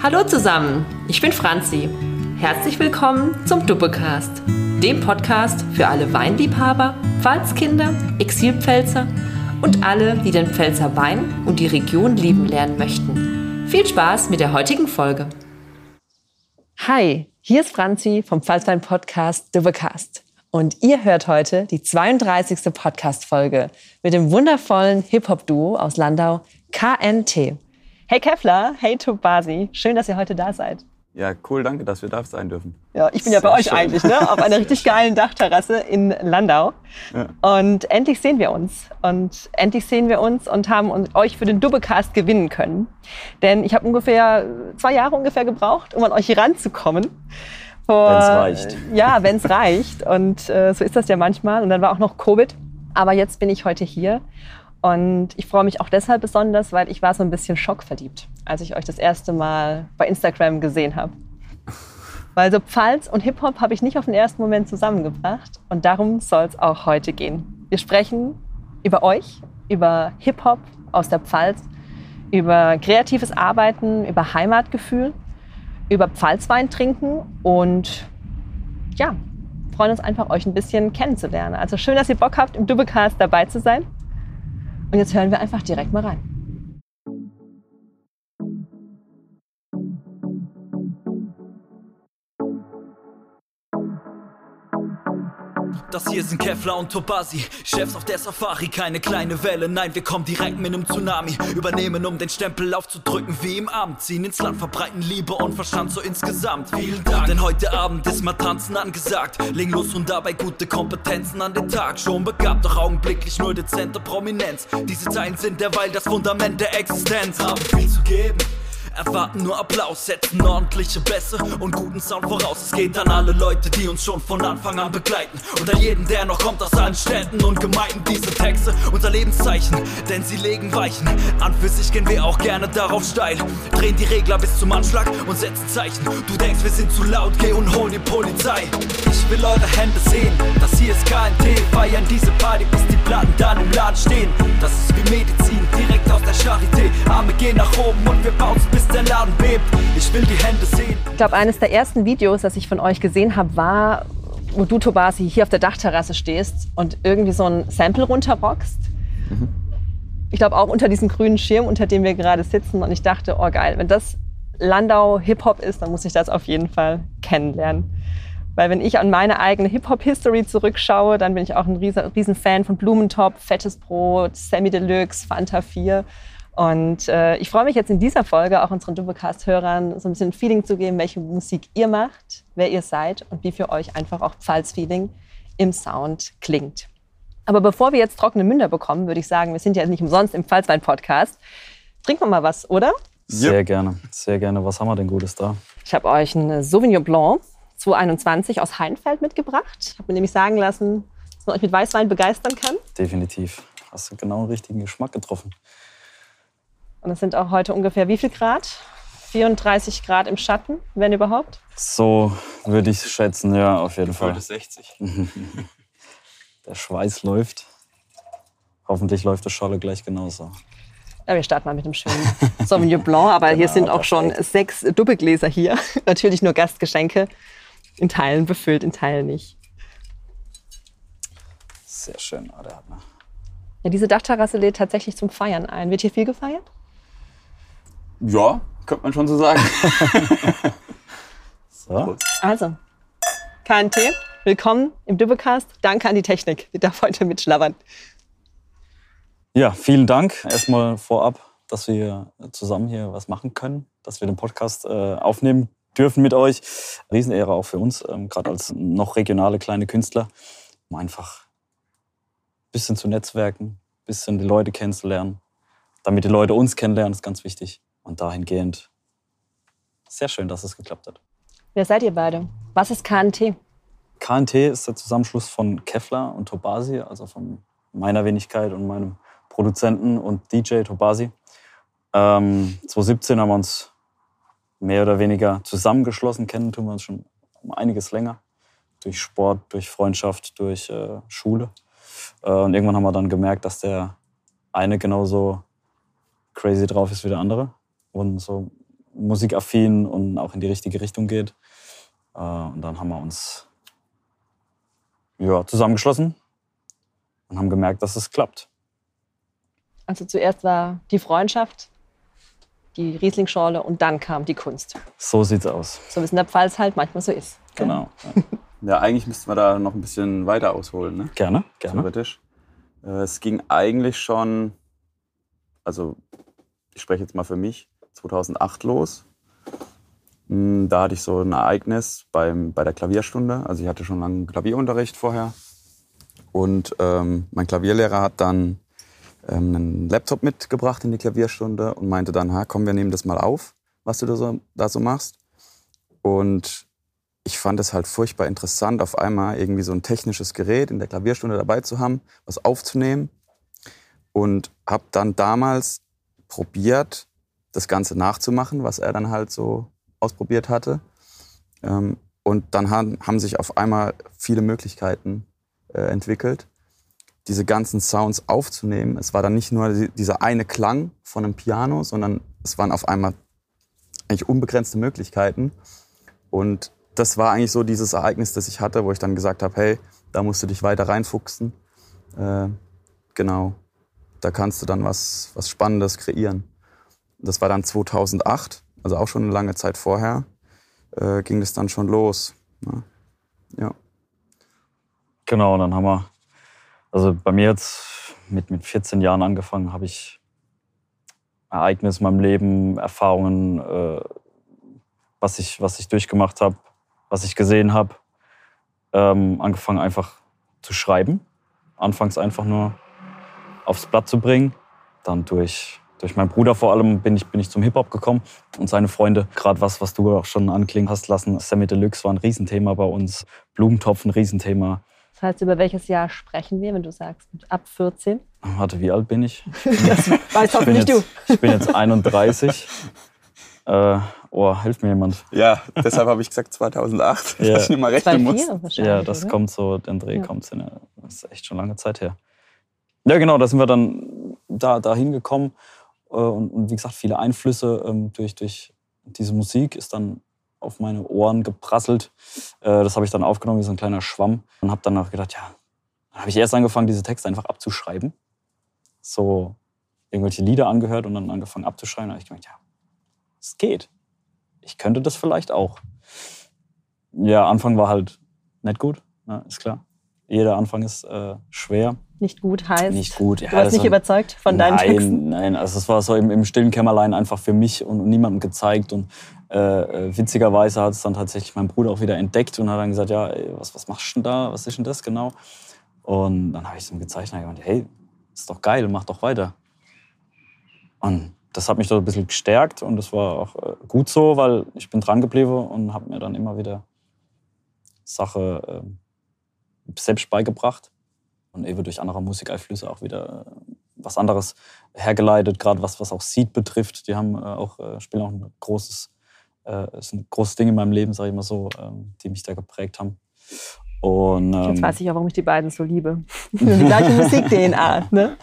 Hallo zusammen, ich bin Franzi. Herzlich willkommen zum Duppecast, dem Podcast für alle Weinliebhaber, Pfalzkinder, Exilpfälzer und alle, die den Pfälzer Wein und die Region lieben lernen möchten. Viel Spaß mit der heutigen Folge. Hi, hier ist Franzi vom Pfalzwein Podcast Duppecast. Und ihr hört heute die 32. Podcast-Folge mit dem wundervollen Hip-Hop-Duo aus Landau KNT. Hey Kevlar, hey Tobasi, schön, dass ihr heute da seid. Ja, cool, danke, dass wir da sein dürfen. Ja, ich bin ja bei euch schön. eigentlich, ne? auf einer richtig geilen Dachterrasse in Landau. Ja. Und endlich sehen wir uns. Und endlich sehen wir uns und haben euch für den Dubbecast gewinnen können. Denn ich habe ungefähr zwei Jahre ungefähr gebraucht, um an euch hier ranzukommen. Wenn es reicht. Ja, wenn es reicht. Und äh, so ist das ja manchmal. Und dann war auch noch Covid. Aber jetzt bin ich heute hier und ich freue mich auch deshalb besonders, weil ich war so ein bisschen schockverliebt, als ich euch das erste Mal bei Instagram gesehen habe. Weil so Pfalz und Hip-Hop habe ich nicht auf den ersten Moment zusammengebracht. Und darum soll es auch heute gehen. Wir sprechen über euch, über Hip-Hop aus der Pfalz, über kreatives Arbeiten, über Heimatgefühl, über Pfalzwein trinken und ja, freuen uns einfach, euch ein bisschen kennenzulernen. Also schön, dass ihr Bock habt, im Dubbecast dabei zu sein. Und jetzt hören wir einfach direkt mal rein. Das hier sind Kevlar und Tobasi, Chefs auf der Safari, keine kleine Welle, nein, wir kommen direkt mit einem Tsunami, übernehmen, um den Stempel aufzudrücken, wie im Amt, ziehen ins Land, verbreiten Liebe und Verstand so insgesamt. Vielen Dank, denn heute Abend ist mal Tanzen angesagt, legen los und dabei gute Kompetenzen an den Tag, schon begabt, doch augenblicklich nur dezente Prominenz. Diese Zeilen sind derweil das Fundament der Existenz, haben viel zu geben erwarten nur Applaus, setzen ordentliche Bässe und guten Sound voraus. Es geht an alle Leute, die uns schon von Anfang an begleiten. Und an jeden, der noch kommt aus allen Städten und Gemeinden. Diese Texte, unser Lebenszeichen, denn sie legen Weichen. An für sich gehen wir auch gerne darauf steil. Drehen die Regler bis zum Anschlag und setzen Zeichen. Du denkst, wir sind zu laut, geh und hol die Polizei. Ich will eure Hände sehen, das hier ist KNT. Feiern diese Party, bis die Platten dann im Laden stehen. Das ist wie Medizin, direkt aus der Charité. Arme gehen nach oben und wir bouncen bis der Laden bebt. Ich will die Hände sehen. Ich glaube, eines der ersten Videos, das ich von euch gesehen habe, war, wo du, Tobasi, hier auf der Dachterrasse stehst und irgendwie so ein Sample runterrockst. Mhm. Ich glaube auch unter diesem grünen Schirm, unter dem wir gerade sitzen. Und ich dachte, oh geil, wenn das Landau Hip-Hop ist, dann muss ich das auf jeden Fall kennenlernen. Weil wenn ich an meine eigene Hip-Hop-History zurückschaue, dann bin ich auch ein riesen, riesen Fan von Blumentop, Fettes Brot, Sammy Deluxe, Fanta 4. Und äh, ich freue mich jetzt in dieser Folge auch unseren Doublecast-Hörern so ein bisschen ein Feeling zu geben, welche Musik ihr macht, wer ihr seid und wie für euch einfach auch Pfalz-Feeling im Sound klingt. Aber bevor wir jetzt trockene Münder bekommen, würde ich sagen, wir sind ja nicht umsonst im Pfalzwein-Podcast. Trinken wir mal was, oder? Sehr ja. gerne, sehr gerne. Was haben wir denn Gutes da? Ich habe euch einen Sauvignon Blanc 2021 aus Heinfeld mitgebracht. Ich habe mir nämlich sagen lassen, dass man euch mit Weißwein begeistern kann. Definitiv. Hast du genau den richtigen Geschmack getroffen. Und es sind auch heute ungefähr wie viel Grad? 34 Grad im Schatten, wenn überhaupt? So würde ich schätzen, ja, auf jeden Fall. Heute 60. Der Schweiß läuft. Hoffentlich läuft der Scholle gleich genauso. Ja, wir starten mal mit dem schönen Sauvignon Blanc. Aber genau, hier sind auch schon sechs Doppelgläser hier. Natürlich nur Gastgeschenke. In Teilen befüllt, in Teilen nicht. Sehr schön, der hat Ja, diese Dachterrasse lädt tatsächlich zum Feiern ein. Wird hier viel gefeiert? Ja, könnte man schon so sagen. so. Also, KNT, willkommen im Dubbecast. Danke an die Technik, die darf heute mitschlabbern. Ja, vielen Dank erstmal vorab, dass wir zusammen hier was machen können, dass wir den Podcast äh, aufnehmen dürfen mit euch. Riesenehre auch für uns, ähm, gerade als noch regionale kleine Künstler, um einfach ein bisschen zu netzwerken, ein bisschen die Leute kennenzulernen. Damit die Leute uns kennenlernen, ist ganz wichtig. Und dahingehend sehr schön, dass es geklappt hat. Wer seid ihr beide? Was ist KNT? KNT ist der Zusammenschluss von Kevlar und Tobasi, also von meiner Wenigkeit und meinem Produzenten und DJ Tobasi. Ähm, 2017 haben wir uns mehr oder weniger zusammengeschlossen. Kennen tun wir uns schon um einiges länger. Durch Sport, durch Freundschaft, durch äh, Schule. Äh, und irgendwann haben wir dann gemerkt, dass der eine genauso crazy drauf ist wie der andere. Und so musikaffin und auch in die richtige Richtung geht. Äh, und dann haben wir uns ja, zusammengeschlossen und haben gemerkt, dass es klappt. Also zuerst war die Freundschaft, die Rieslingschorle und dann kam die Kunst. So sieht's aus. So wie es in der Pfalz halt manchmal so ist. Genau. Ja. Ja, eigentlich müssten wir da noch ein bisschen weiter ausholen, ne? Gerne, gerne. Theoretisch. Äh, Es ging eigentlich schon, also ich spreche jetzt mal für mich, 2008 los. Hm, Da hatte ich so ein Ereignis beim, bei der Klavierstunde. Also ich hatte schon lange Klavierunterricht vorher. Und ähm, mein Klavierlehrer hat dann ähm, einen Laptop mitgebracht in die Klavierstunde und meinte dann, ha, komm, wir nehmen das mal auf, was du da so, da so machst. Und ich fand es halt furchtbar interessant, auf einmal irgendwie so ein technisches Gerät in der Klavierstunde dabei zu haben, was aufzunehmen. Und habe dann damals probiert, das Ganze nachzumachen, was er dann halt so ausprobiert hatte. Ähm, und dann haben, sich auf einmal viele Möglichkeiten äh, entwickelt, diese ganzen Sounds aufzunehmen. Es war dann nicht nur die- dieser eine Klang von einem Piano, sondern es waren auf einmal eigentlich unbegrenzte Möglichkeiten. Und das war eigentlich so dieses Ereignis, das ich hatte, wo ich dann gesagt habe, hey, da musst du dich weiter reinfuchsen. Äh, genau, da kannst du dann was, was Spannendes kreieren. Das war dann 2008, also auch schon eine lange Zeit vorher, äh, ging das dann schon los. Ne? Ja. Genau, dann haben wir, also bei mir jetzt mit, mit 14 Jahren angefangen, habe ich Ereignisse in meinem Leben, Erfahrungen, äh, was, ich, was ich durchgemacht habe, was ich gesehen habe, ähm, angefangen einfach zu schreiben. Anfangs einfach nur aufs Blatt zu bringen. Dann durch, durch meinen Bruder vor allem bin ich, bin ich zum Hip-Hop gekommen und seine Freunde. Gerade was, was du auch schon anklingen hast lassen, Sammy Deluxe war ein Riesenthema bei uns. Blumentopf ein Riesenthema. Das heißt, über welches Jahr sprechen wir, wenn du sagst, ab 14? Warte, wie alt bin ich? Ich bin hoffentlich du. jetzt, ich bin jetzt 31. Äh, oh, hilft mir jemand. ja, deshalb habe ich gesagt 2008, Ja. dass ich nicht mal rechnen muss. 2,4 wahrscheinlich. Ja, das oder? kommt so, den Dreh Ja. kommt hin. ja. Das ist echt schon lange Zeit her. Ja, genau, da sind wir dann da, da hingekommen. Äh, und, und wie gesagt, viele Einflüsse ähm, durch, durch diese Musik ist dann auf meine Ohren geprasselt. Äh, das habe ich dann aufgenommen wie so ein kleiner Schwamm und habe dann auch gedacht, ja, dann habe ich erst angefangen, diese Texte einfach abzuschreiben. So irgendwelche Lieder angehört und dann angefangen abzuschreiben. Da habe ich gemerkt, ja, es geht. Ich könnte das vielleicht auch. Ja, Anfang war halt nicht gut, ja, ist klar. Jeder Anfang ist äh, schwer. Nicht gut heißt. Nicht gut. Ja, Du warst nicht war- überzeugt von deinen nein, Texten. Nein, also es war so im, im stillen Kämmerlein einfach für mich und niemandem gezeigt. Und äh, äh, witzigerweise hat es dann tatsächlich mein Bruder auch wieder entdeckt und hat dann gesagt, ja, ey, was, was machst du denn da? Was ist denn das genau? Und dann habe ich es ihm gezeigt und gemeint, hey, ist doch geil, mach doch weiter. Und das hat mich doch ein bisschen gestärkt und das war auch äh, gut so, weil ich bin dran geblieben und habe mir dann immer wieder Sache ähm, selbst beigebracht und eben durch andere Musikeinflüsse auch wieder äh, was anderes hergeleitet, gerade was, was auch Seed betrifft. Die haben äh, auch, äh, spielen auch ein großes, äh, ist ein großes Ding in meinem Leben, sage ich mal so, ähm, die mich da geprägt haben. Und, ähm, Jetzt weiß ich auch, warum ich die beiden so liebe. Die gleiche Musik-DNA, ne?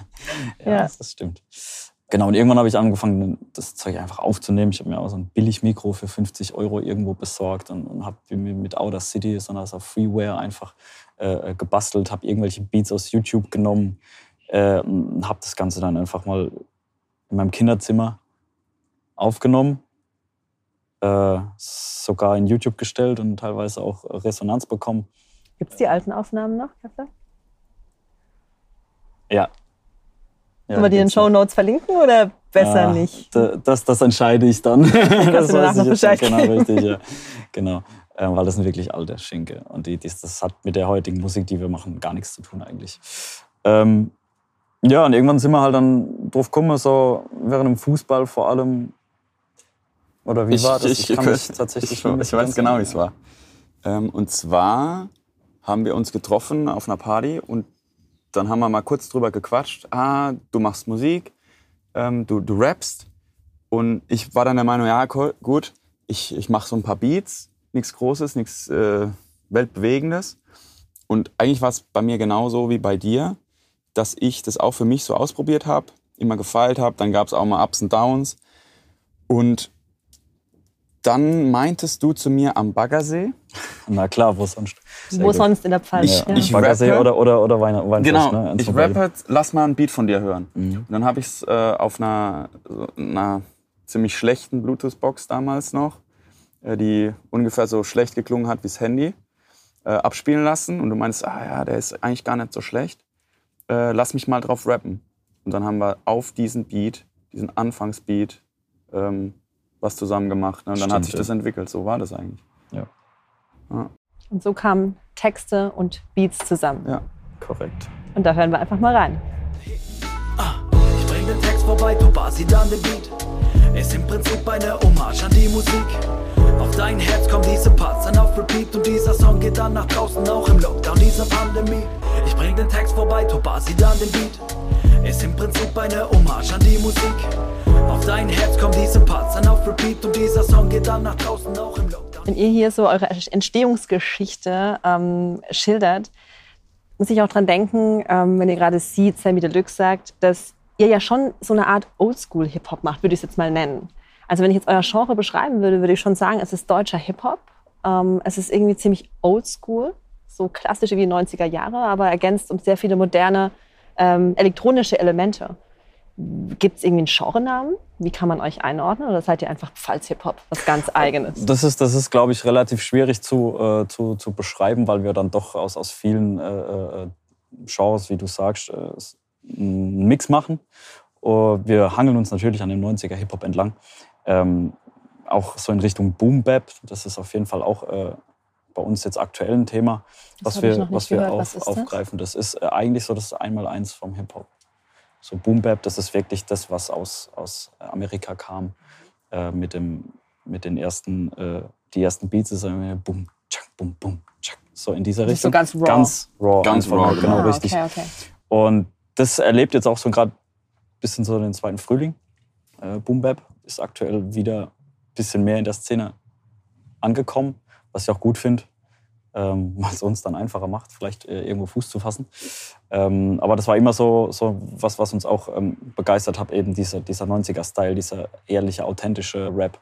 Ja, Ja. Das, stimmt. Genau, und irgendwann habe ich angefangen, das Zeug einfach aufzunehmen. Ich habe mir auch so ein Billig-Mikro für 50 Euro irgendwo besorgt und, und habe mir mit Audacity, sondern das auf Freeware einfach äh, gebastelt, habe irgendwelche Beats aus YouTube genommen äh, habe das Ganze dann einfach mal in meinem Kinderzimmer aufgenommen, äh, sogar in YouTube gestellt und teilweise auch Resonanz bekommen. Gibt es die alten Aufnahmen noch, Katja? Ja. Ja, Sollen wir die in den noch. Show Notes verlinken oder besser Ah, nicht? da- Das, das entscheide ich dann. das weiß noch ich Bescheid nicht genau richtig. Ja. Genau. Ähm, weil das sind wirklich alte Schinke. Und die, die, das hat mit der heutigen Musik, die wir machen, gar nichts zu tun eigentlich. Ähm, ja, und irgendwann sind wir halt dann drauf gekommen, so während dem Fußball vor allem. Oder wie war das? Ich, kann mich ich, tatsächlich ich, nicht ich weiß genau, wie es war. Ähm, und zwar haben wir uns getroffen auf einer Party und dann haben wir mal kurz drüber gequatscht. Ah, du machst Musik, ähm, du, du rappst. Und ich war dann der Meinung, ja, gut, ich, ich mache so ein paar Beats, nichts Großes, nichts äh, Weltbewegendes. Und eigentlich war es bei mir genauso wie bei dir, dass ich das auch für mich so ausprobiert habe, immer gefeilt habe. Dann gab es auch mal Ups und Downs. Und dann meintest du zu mir am Baggersee. Na klar, wo sonst? Wo sonst in der Pfalz? Ich- ja. ich- Baggersee rappe. oder, oder, oder Wein, Weinfest, Genau, ne? Ich rappe, lass mal ein Beat von dir hören. Mhm. Und dann habe ich es äh, auf einer, einer ziemlich schlechten Bluetooth-Box damals noch, die ungefähr so schlecht geklungen hat wie das Handy, äh, abspielen lassen. Und du meinst, ah ja, der ist eigentlich gar nicht so schlecht. Äh, lass mich mal drauf rappen. Und dann haben wir auf diesen Beat, diesen Anfangsbeat, ähm, was zusammen gemacht. Ne? Und dann hat Stimmt, sich ja. das entwickelt. So war das eigentlich. Ja, Und so kamen Texte und Beats zusammen. Ja. korrekt. Und da hören wir einfach mal rein. Bring den Text vorbei, Tobasi dann den Beat. Ist im Prinzip eine Hommage an die Musik. Auf dein Herz kommen diese Parts dann auf Repeat und dieser Song geht dann nach draußen, auch im Lockdown dieser Pandemie. Ich bring den Text vorbei, Tobasi dann den Beat. Ist im Prinzip eine Hommage an die Musik. Auf dein Herz kommen diese Parts dann auf Repeat und dieser Song geht dann nach draußen, auch im Lockdown. Wenn ihr hier so eure Entstehungsgeschichte ähm, schildert, muss ich auch dran denken, ähm, wenn ihr gerade sieht, Sammy Deluxe sagt, dass ihr ja schon so eine Art Oldschool-Hip-Hop macht, würde ich es jetzt mal nennen. Also wenn ich jetzt euer Genre beschreiben würde, würde ich schon sagen, es ist deutscher Hip-Hop. Ähm, es ist irgendwie ziemlich oldschool, so klassisch wie die 90er Jahre, aber ergänzt um sehr viele moderne ähm, elektronische Elemente. Gibt es irgendwie einen Genrenamen? Wie kann man euch einordnen? Oder seid ihr einfach Pfalz-Hip-Hop, was ganz Eigenes? Das ist, das ist glaube ich, relativ schwierig zu, äh, zu, zu beschreiben, weil wir dann doch aus, aus vielen äh, äh, Genres, wie du sagst, äh, einen Mix machen. Wir hangeln uns natürlich an dem 90er Hip-Hop entlang. Ähm, auch so in Richtung Boom Bap. Das ist auf jeden Fall auch äh, bei uns jetzt aktuell ein Thema, Das was wir, was wir auf, Was ist das? aufgreifen. Das ist äh, eigentlich so das Einmaleins vom Hip-Hop. So Boom Bap, das ist wirklich das, was aus, aus Amerika kam äh, mit, dem, mit den ersten, äh, die ersten Beats ist immer Boom, tschak, Boom, Boom, tschak. So in dieser ist so Richtung. ganz raw. Ganz raw. Ganz raw, mal, genau ah, richtig. Okay, okay. Und das erlebt jetzt auch so gerade ein bisschen so den zweiten Frühling. Äh, Boom ist aktuell wieder ein bisschen mehr in der Szene angekommen, was ich auch gut finde, ähm, es uns dann einfacher macht, vielleicht äh, irgendwo Fuß zu fassen. Ähm, aber das war immer so, so was, was uns auch ähm, begeistert hat, eben dieser, dieser 90er-Style, dieser ehrliche, authentische Rap.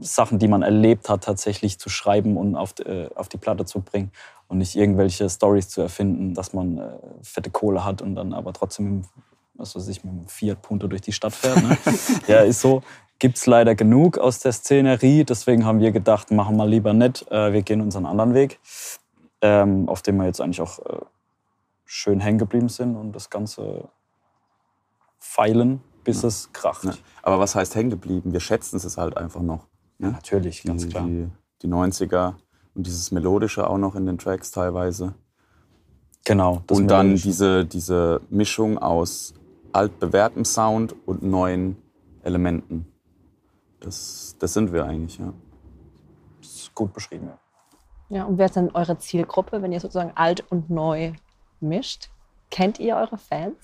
Sachen, die man erlebt hat, tatsächlich zu schreiben und auf, die- äh, auf die Platte zu bringen und nicht irgendwelche Stories zu erfinden, dass man äh, fette Kohle hat und dann aber trotzdem mit, was weiß ich, mit dem Fiat Punto durch die Stadt fährt. Ne? ja, ist so. Gibt es leider genug aus der Szenerie. Deswegen haben wir gedacht, machen wir lieber nicht. Äh, wir gehen unseren anderen Weg, ähm, auf dem wir jetzt eigentlich auch äh, schön hängen geblieben sind und das Ganze feilen, bis es kracht. Ja. Aber was heißt hängen geblieben? Wir schätzen es halt einfach noch. Ja, Ne? natürlich, ganz die, klar. Die, die 90er und dieses Melodische auch noch in den Tracks teilweise. Genau. das und dann diese, diese Mischung aus altbewährtem Sound und neuen Elementen. Das, das sind wir eigentlich, ja. Das ist gut beschrieben. Ja. Ja, und wer ist denn eure Zielgruppe, wenn ihr sozusagen alt und neu mischt? Kennt ihr eure Fans?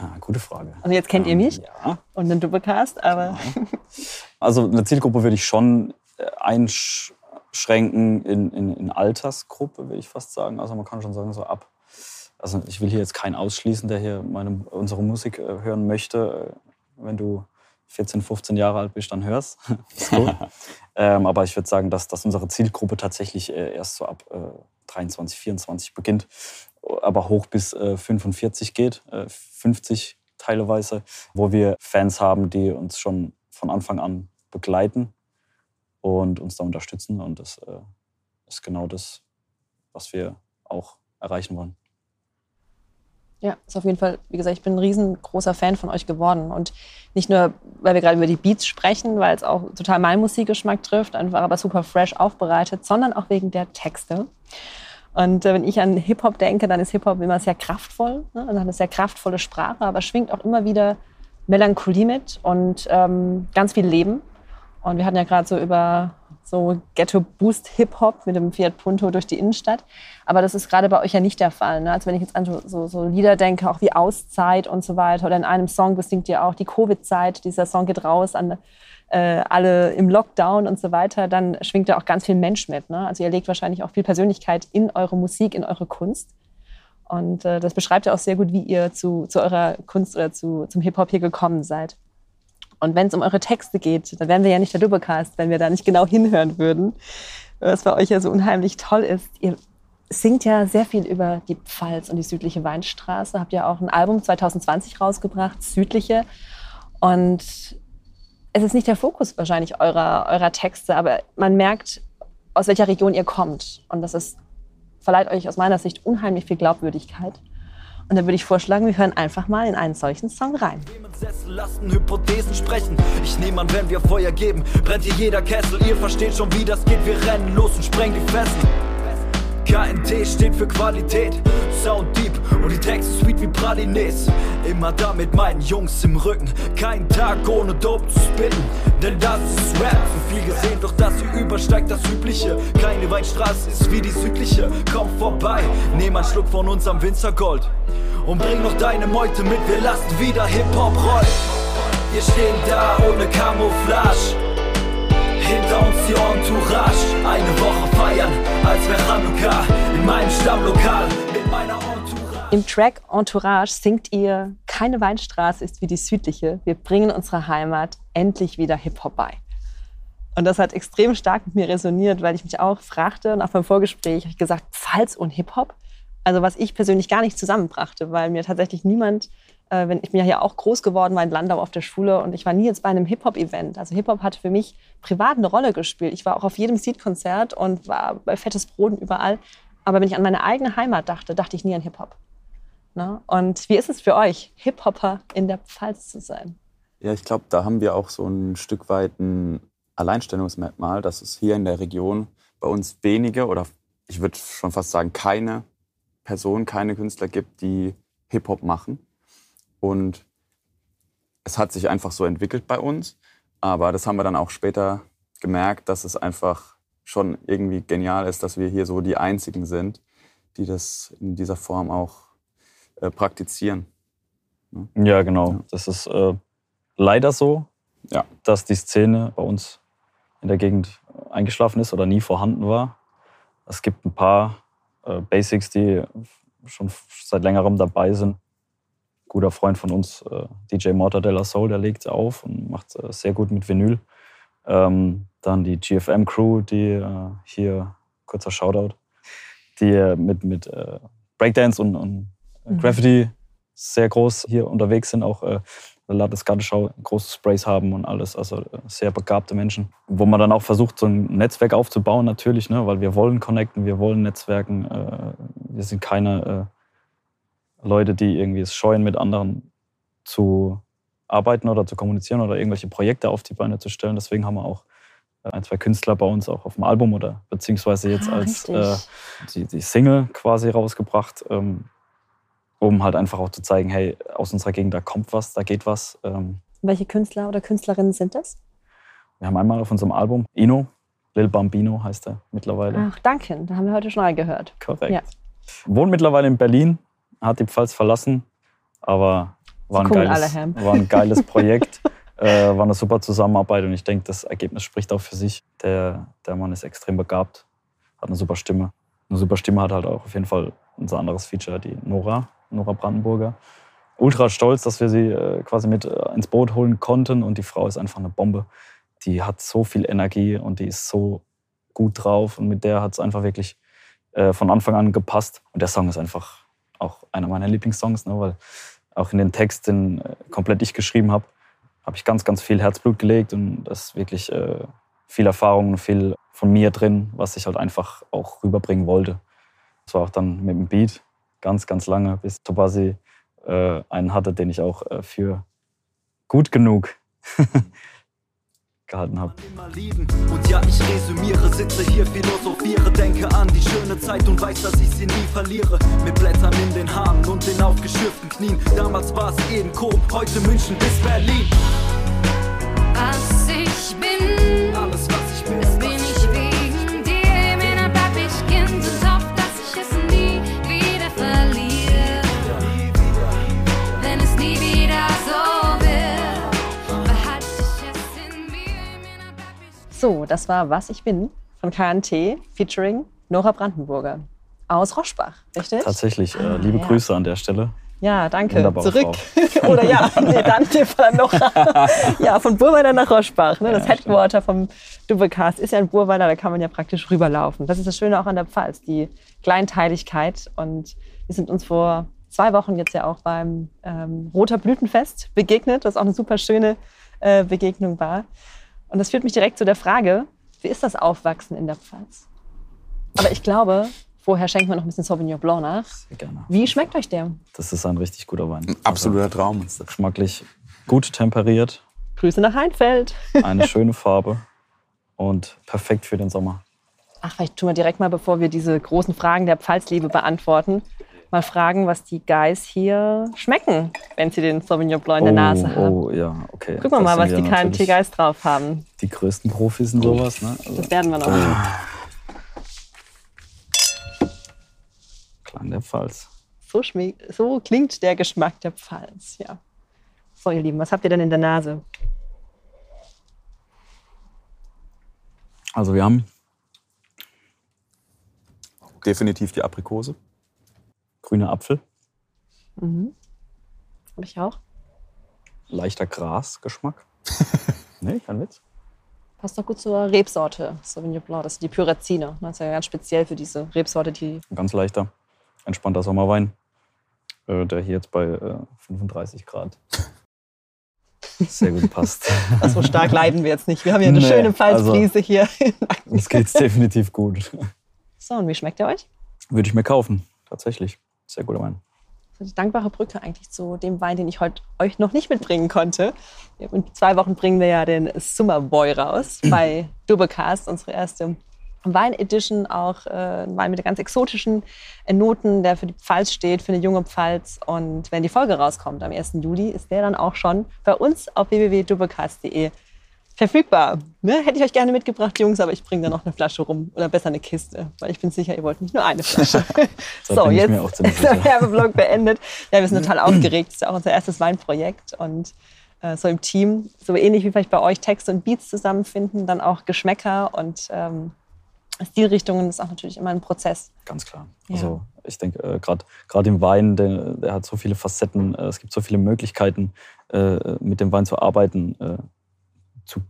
Ah, gute Frage. Also jetzt kennt ihr mich Ja. und den Doublecast, aber Also eine Zielgruppe würde ich schon äh, einschränken in, in, in Altersgruppe, würde ich fast sagen. Also man kann schon sagen, so ab. Also ich will hier jetzt keinen ausschließen, der hier meine, unsere Musik äh, hören möchte. Äh, Wenn du 14, 15 Jahre alt bist, dann hörst. ist gut. ähm, aber ich würde sagen, dass, dass unsere Zielgruppe tatsächlich äh, erst so ab äh, 23, 24 beginnt, aber hoch bis äh, 45 geht, äh, 50 teilweise, wo wir Fans haben, die uns schon von Anfang an begleiten und uns da unterstützen. Und das äh, ist genau das, was wir auch erreichen wollen. Ja, ist auf jeden Fall, wie gesagt, ich bin ein riesengroßer Fan von euch geworden. Und nicht nur, weil wir gerade über die Beats sprechen, weil es auch total meinen Musikgeschmack trifft, einfach aber super fresh aufbereitet, sondern auch wegen der Texte. Und äh, wenn ich an Hip-Hop denke, dann ist Hip-Hop immer sehr kraftvoll. Ne? Also hat eine sehr kraftvolle Sprache, aber schwingt auch immer wieder Melancholie mit und ähm, ganz viel Leben. Und wir hatten ja gerade so über so Ghetto-Boost-Hip-Hop mit dem Fiat Punto durch die Innenstadt. Aber das ist gerade bei euch ja nicht der Fall. Ne? Also wenn ich jetzt an so, so, Lieder denke, auch wie Auszeit und so weiter, oder in einem Song besingt ihr auch die Covid-Zeit, dieser Song geht raus an äh, alle im Lockdown und so weiter, dann schwingt da auch ganz viel Mensch mit. Ne? Also ihr legt wahrscheinlich auch viel Persönlichkeit in eure Musik, in eure Kunst. Und äh, das beschreibt ja auch sehr gut, wie ihr zu, zu eurer Kunst oder zu, zum Hip-Hop hier gekommen seid. Und wenn es um eure Texte geht, dann wären wir ja nicht der Doublecast, wenn wir da nicht genau hinhören würden. Was bei euch ja so unheimlich toll ist. Ihr singt ja sehr viel über die Pfalz und die südliche Weinstraße. Habt ja auch ein Album 2020 rausgebracht, Südliche. Und es ist nicht der Fokus wahrscheinlich eurer, eurer Texte, aber man merkt, aus welcher Region ihr kommt. Und das ist, verleiht euch aus meiner Sicht unheimlich viel Glaubwürdigkeit. Und dann würde ich vorschlagen, wir hören einfach mal in einen solchen Song rein. Lassen Hypothesen sprechen. Ich nehme an, wenn wir Feuer geben, brennt hier jeder Kessel. Ihr versteht schon, wie das geht. Wir rennen los und sprengen die Fesseln. KNT steht für Qualität, Sound Deep und die Texte sweet wie Pralines. Immer da mit meinen Jungs im Rücken, kein Tag ohne Dope zu spitten, denn das ist Rap. Zu viel gesehen, doch das hier übersteigt das Übliche. Keine Weinstraße ist wie die südliche, komm vorbei, nehm einen Schluck von unserem Winzergold und bring noch deine Meute mit, wir lassen wieder Hip-Hop rollen. Wir stehen da ohne Camouflage hinter uns die Entourage. Eine Woche feiern, als wäre Hanukkah in meinem Stammlokal mit meiner Entourage. Im Track Entourage singt ihr, keine Weinstraße ist wie die südliche. Wir bringen unserer Heimat endlich wieder Hip-Hop bei. Und das hat extrem stark mit mir resoniert, weil ich mich auch fragte und auch beim Vorgespräch habe ich gesagt, Pfalz und Hip-Hop? Also was ich persönlich gar nicht zusammenbrachte, weil mir tatsächlich niemand äh, wenn, ich bin ja hier auch groß geworden, war in Landau auf der Schule und ich war nie jetzt bei einem Hip-Hop-Event. Also Hip-Hop hat für mich privat eine Rolle gespielt. Ich war auch auf jedem Seed-Konzert und war bei Fettes Brot und überall. Aber wenn ich an meine eigene Heimat dachte, dachte ich nie an Hip-Hop. Ne? Und wie ist es für euch, Hip-Hopper in der Pfalz zu sein? Ja, ich glaube, da haben wir auch so ein Stück weit ein Alleinstellungsmerkmal, dass es hier in der Region bei uns wenige oder ich würde schon fast sagen keine Person, keine Künstler gibt, die Hip-Hop machen. Und es hat sich einfach so entwickelt bei uns. Aber das haben wir dann auch später gemerkt, dass es einfach schon irgendwie genial ist, dass wir hier so die Einzigen sind, die das in dieser Form auch äh, praktizieren. Ne? Ja, genau. Ja. Das ist äh, leider so, ja. dass die Szene bei uns in der Gegend eingeschlafen ist oder nie vorhanden war. Es gibt ein paar äh, Basics, die schon seit längerem dabei sind guter Freund von uns, äh, DJ Mortadella Soul, der legt auf und macht äh, sehr gut mit Vinyl. Ähm, dann die GFM Crew, die äh, hier, kurzer Shoutout, die mit, mit Breakdance und, und mhm. Graffiti sehr groß hier unterwegs sind, auch äh, Landesgartenschau große Sprays haben und alles, also sehr begabte Menschen. Wo man dann auch versucht, so ein Netzwerk aufzubauen, natürlich, ne, weil wir wollen connecten, wir wollen Netzwerken. Äh, wir sind keine äh, Leute, die irgendwie es scheuen, mit anderen zu arbeiten oder zu kommunizieren oder irgendwelche Projekte auf die Beine zu stellen. Deswegen haben wir auch äh, ein, zwei Künstler bei uns auch auf dem Album oder beziehungsweise jetzt ah, als äh, die, die, Single quasi rausgebracht, ähm, um halt einfach auch zu zeigen, hey, aus unserer Gegend, da kommt was, da geht was. Ähm. Welche Künstler oder Künstlerinnen sind das? Wir haben einmal auf unserem Album Ino, Lil Bambino heißt er mittlerweile. Ach, danke, da haben wir heute schon reingehört. Korrekt. Ja. Wohnt mittlerweile in Berlin, hat die Pfalz verlassen, aber war ein, geiles, war ein geiles Projekt, äh, war eine super Zusammenarbeit und ich denke, das Ergebnis spricht auch für sich. Der, der Mann ist extrem begabt, hat eine super Stimme. Eine super Stimme hat halt auch auf jeden Fall unser anderes Feature, die Nora, Nora Brandenburger. Ultra stolz, dass wir sie äh, quasi mit äh, ins Boot holen konnten und die Frau ist einfach eine Bombe. Die hat so viel Energie und die ist so gut drauf und mit der hat es einfach wirklich äh, von Anfang an gepasst. Und der Song ist einfach auch einer meiner Lieblingssongs, ne, weil auch in den Text, den äh, komplett ich geschrieben habe, habe ich ganz, ganz viel Herzblut gelegt und das ist wirklich äh, viel Erfahrung und viel von mir drin, was ich halt einfach auch rüberbringen wollte. Das war auch dann mit dem Beat ganz, ganz lange, bis Tobasi äh, einen hatte, den ich auch äh, für gut genug gehalten habe. Und ja, ich resümiere, sitze hier, philosophiere, denke an die schöne Zeit und weiß, dass ich sie nie verliere. Mit Blättern in den Haaren und den aufgeschürften Knien. Damals war es eben Coop, heute München bis Berlin. Was So, das war Was ich bin von KNT featuring Nora Brandenburger aus Roschbach, richtig? Tatsächlich. Äh, ah, liebe ja. Grüße an der Stelle. Ja, danke. Wunderbare Zurück. Oder ja, nee, dann in Fall noch. ja, von Burweiler nach Roschbach. Ne? Das Ja, Headquarter vom Doublecast ist ja in Burweiler, da kann man ja praktisch rüberlaufen. Das ist das Schöne auch an der Pfalz, die Kleinteiligkeit. Und wir sind uns vor zwei Wochen jetzt ja auch beim ähm, Roter Blütenfest begegnet, was auch eine super schöne äh, Begegnung war. Und das führt mich direkt zu der Frage, wie ist das Aufwachsen in der Pfalz? Aber ich glaube, vorher schenken wir noch ein bisschen Sauvignon Blanc nach. Sehr gerne. Wie schmeckt euch der? Das ist ein richtig guter Wein. Ein absoluter Traum ist Also, das. geschmacklich gut temperiert, Grüße nach Heinfeld. eine schöne Farbe und perfekt für den Sommer. Ach, vielleicht tun wir direkt mal, bevor wir diese großen Fragen der Pfalzliebe beantworten, mal fragen, was die Guys hier schmecken, wenn sie den Sauvignon Blanc in der Nase haben. oh, ja, okay. Gucken wir mal, was die kleinen natürlich T-Guys drauf haben. Die größten Profis in sowas, ne? Also, Das werden wir noch. Klang der Pfalz. So, so klingt der Geschmack der Pfalz, ja. So, ihr Lieben, was habt ihr denn in der Nase? Also wir haben Definitiv die Aprikose. Grüner Apfel, Hab ich auch. leichter Grasgeschmack. nee, kein Witz. Passt doch gut zur Rebsorte Sauvignon Blanc. Das ist die Pyrazine. Das ist ja ganz speziell für diese Rebsorte, die ganz leichter, entspannter Sommerwein, äh, der hier jetzt bei äh, 35 Grad sehr gut passt. so stark leiden wir jetzt nicht. Wir haben ja eine Nee, schöne Pfalzbrise hier. Uns geht's definitiv gut. So, und wie schmeckt der euch? Würde ich mir kaufen, tatsächlich. Sehr guter Wein. So die dankbare Brücke eigentlich zu dem Wein, den ich heute euch noch nicht mitbringen konnte. In zwei Wochen bringen wir ja den Summer Boy raus bei Doublecast, unsere erste Wein-Edition, auch äh, ein Wein mit ganz exotischen äh, Noten, der für die Pfalz steht, für eine junge Pfalz. Und wenn die Folge rauskommt am 1. Juli, ist der dann auch schon bei uns auf www.doublecast.de verfügbar. Ne? Hätte ich euch gerne mitgebracht, Jungs, aber ich bringe da noch eine Flasche rum oder besser eine Kiste, weil ich bin sicher, ihr wollt nicht nur eine Flasche. Auch ziemlich ist der. Werbeblock beendet. Ja, wir sind total aufgeregt. Das ist ja auch unser erstes Weinprojekt und äh, so im Team, so ähnlich wie vielleicht bei euch Text und Beats zusammenfinden, dann auch Geschmäcker und ähm, Stilrichtungen ist auch natürlich immer ein Prozess. Ganz klar. Ja. Also ich denke, äh, gerade im Wein, der, der hat so viele Facetten, äh, es gibt so viele Möglichkeiten, äh, mit dem Wein zu arbeiten, äh, zu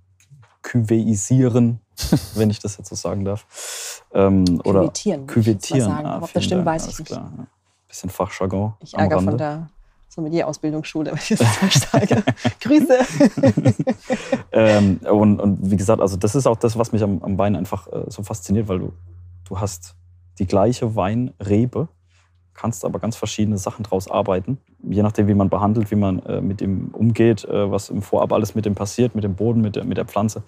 küveisieren, wenn ich das jetzt so sagen darf. Ähm, oder Küvettieren. Ah, ob das stimmt, Dank, weiß ich nicht. Klar. ja. Bisschen Fachjargon Ich ärgere Rande. von der Sommelier-Ausbildungsschule, wenn ich das falsch sage. Grüße. Ähm, und, und wie gesagt, also das ist auch das, was mich am, am Wein einfach äh, so fasziniert, weil du, du hast die gleiche Weinrebe, kannst aber ganz verschiedene Sachen draus arbeiten. Je nachdem, wie man behandelt, wie man äh, mit ihm umgeht, äh, was im Vorab alles mit dem passiert, mit dem Boden, mit der, mit der Pflanze,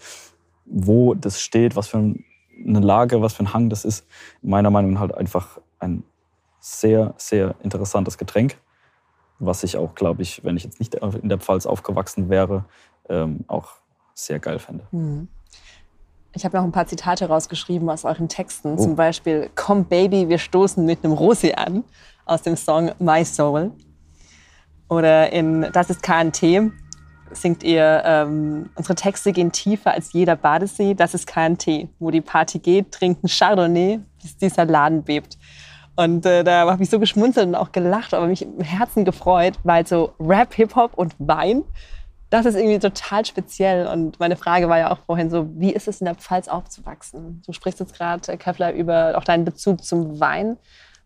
wo das steht, was für ein, eine Lage, was für ein Hang das ist. Meiner Meinung nach halt einfach ein sehr, sehr interessantes Getränk, was ich auch, glaube ich, wenn ich jetzt nicht in der Pfalz aufgewachsen wäre, ähm, auch sehr geil fände. Ich habe noch ein paar Zitate rausgeschrieben aus euren Texten. Oh. Zum Beispiel Komm Baby, wir stoßen mit einem Rosé an aus dem Song My Soul. Oder in Das ist KNT singt ihr, ähm, unsere Texte gehen tiefer als jeder Badesee, das ist KNT. Wo die Party geht, trinken Chardonnay, bis dieser Laden bebt. Und äh, da habe ich so geschmunzelt und auch gelacht, aber mich im Herzen gefreut, weil so Rap, Hip-Hop und Wein, das ist irgendwie total speziell. Und meine Frage war ja auch vorhin so, wie ist es in der Pfalz aufzuwachsen? Du sprichst jetzt gerade, äh, Kevlar, über auch deinen Bezug zum Wein.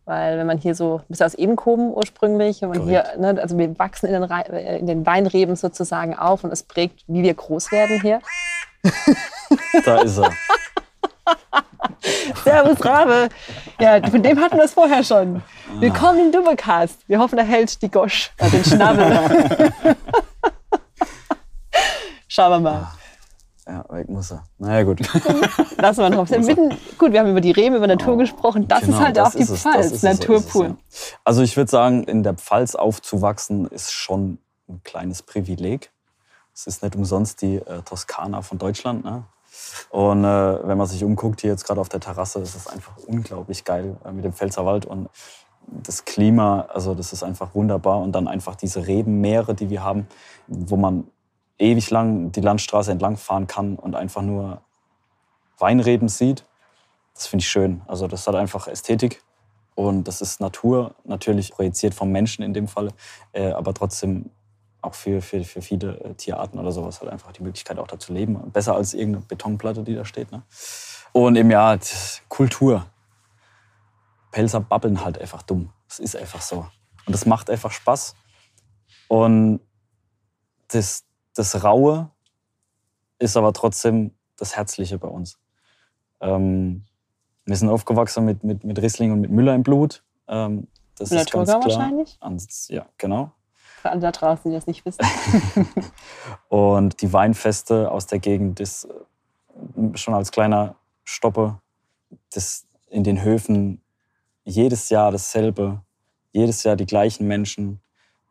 Weil wenn man hier so, du bist ja aus Ebenkoben ursprünglich, wenn man hier, ne, also wir wachsen in den, äh, in den Weinreben sozusagen auf und es prägt, wie wir groß werden hier. Da ist er. Servus Rabe. Ja, von dem hatten wir es vorher schon. Willkommen im Doublecast. Wir hoffen, er hält die Gosch, äh, den Schnabel. Schauen wir mal. Ja, weg muss er. Naja, gut. Lassen wir noch. Mitten, gut, wir haben über die Reben, über Natur gesprochen. Das Genau, ist halt das auch die ist es, das Pfalz, es, so es, ja. Also ich würde sagen, in der Pfalz aufzuwachsen ist schon ein kleines Privileg. Es ist nicht umsonst die äh, Toskana von Deutschland. Ne? Und äh, wenn man sich umguckt, hier jetzt gerade auf der Terrasse, ist es einfach unglaublich geil äh, mit dem Pfälzerwald und das Klima, also das ist einfach wunderbar. Und dann einfach diese Rebenmeere, die wir haben, wo man ewig lang die Landstraße entlang fahren kann und einfach nur Weinreben sieht. Das finde ich schön. Also das hat einfach Ästhetik. Und das ist Natur, natürlich projiziert vom Menschen in dem Fall, äh, aber trotzdem auch für, für, für viele äh, Tierarten oder sowas halt einfach die Möglichkeit auch da zu leben. Besser als irgendeine Betonplatte, die da steht. Ne? Und im Jahr Kultur. Pelzer babbeln halt einfach dumm. Das ist einfach so. Und das macht einfach Spaß. Und das, das Raue ist aber trotzdem das Herzliche bei uns. Ähm, wir sind aufgewachsen mit, mit, mit Riesling und mit Müller im Blut. Ähm, das ist ganz klar. wahrscheinlich? Ans- Ja, genau. Für alle da draußen, die das nicht wissen. Und die Weinfeste aus der Gegend ist äh, schon als kleiner Stoppe das in den Höfen jedes Jahr dasselbe, jedes Jahr die gleichen Menschen,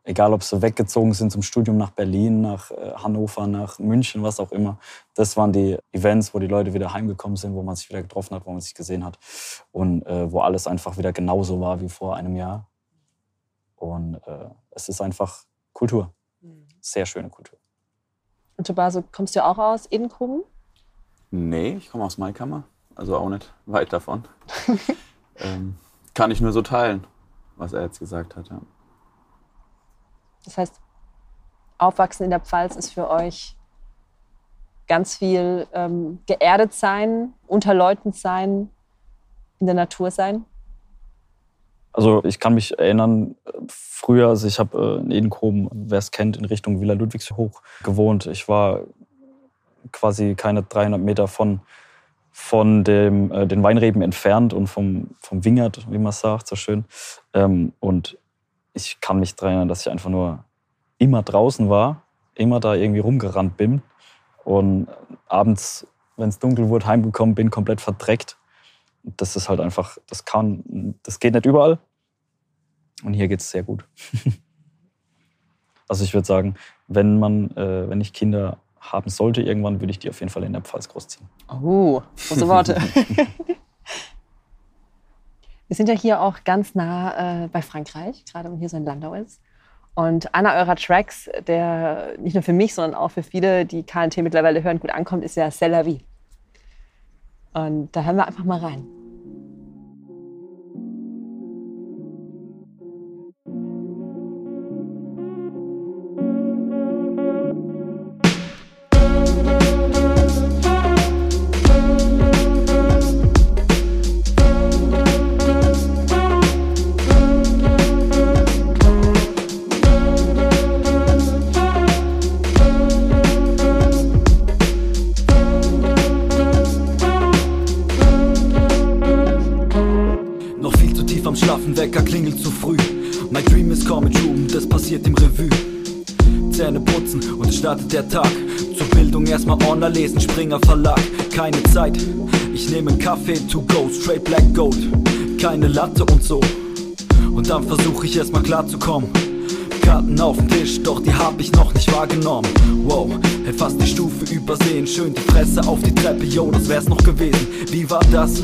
egal ob sie weggezogen sind zum Studium nach Berlin, nach äh, Hannover, nach München, was auch immer. Das waren die Events, wo die Leute wieder heimgekommen sind, wo man sich wieder getroffen hat, wo man sich gesehen hat und äh, wo alles einfach wieder genauso war wie vor einem Jahr. Und äh, es ist einfach Kultur, sehr schöne Kultur. Und Tobaso, kommst du auch aus Edenkoben? Nee, ich komme aus Maikammer, also auch nicht weit davon. ähm, kann ich nur so teilen, was er jetzt gesagt hat. Ja. Das heißt, Aufwachsen in der Pfalz ist für euch ganz viel ähm, geerdet sein, unter Leuten sein, in der Natur sein. Also ich kann mich erinnern, früher, also ich habe äh, in Edenkoben, wer es kennt, in Richtung Villa Ludwigshoch gewohnt. Ich war quasi keine 300 Meter von, von dem, äh, den Weinreben entfernt und vom, vom Wingert, wie man sagt, so schön. Ähm, und ich kann mich daran erinnern, dass ich einfach nur immer draußen war, immer da irgendwie rumgerannt bin und abends, wenn es dunkel wurde, heimgekommen bin, komplett verdreckt. Das ist halt einfach, das kann, das geht nicht überall. Und hier geht es sehr gut. also ich würde sagen, wenn man, äh, wenn ich Kinder haben sollte, irgendwann würde ich die auf jeden Fall in der Pfalz großziehen. Oh, große Worte. Wir sind ja hier auch ganz nah äh, bei Frankreich, gerade wenn hier so in Landau ist. Und einer eurer Tracks, der nicht nur für mich, sondern auch für viele, die KNT mittlerweile hören, gut ankommt, ist ja C'est la vie. Und da hören wir einfach mal rein. Ich nehme einen Kaffee to go, straight black gold. Keine Latte und so. Und dann versuche ich erstmal klarzukommen. Karten auf dem Tisch, doch die hab ich noch nicht wahrgenommen. Wow, hätt fast die Stufe übersehen. Schön die Fresse auf die Treppe, yo, das wär's noch gewesen. Wie war das?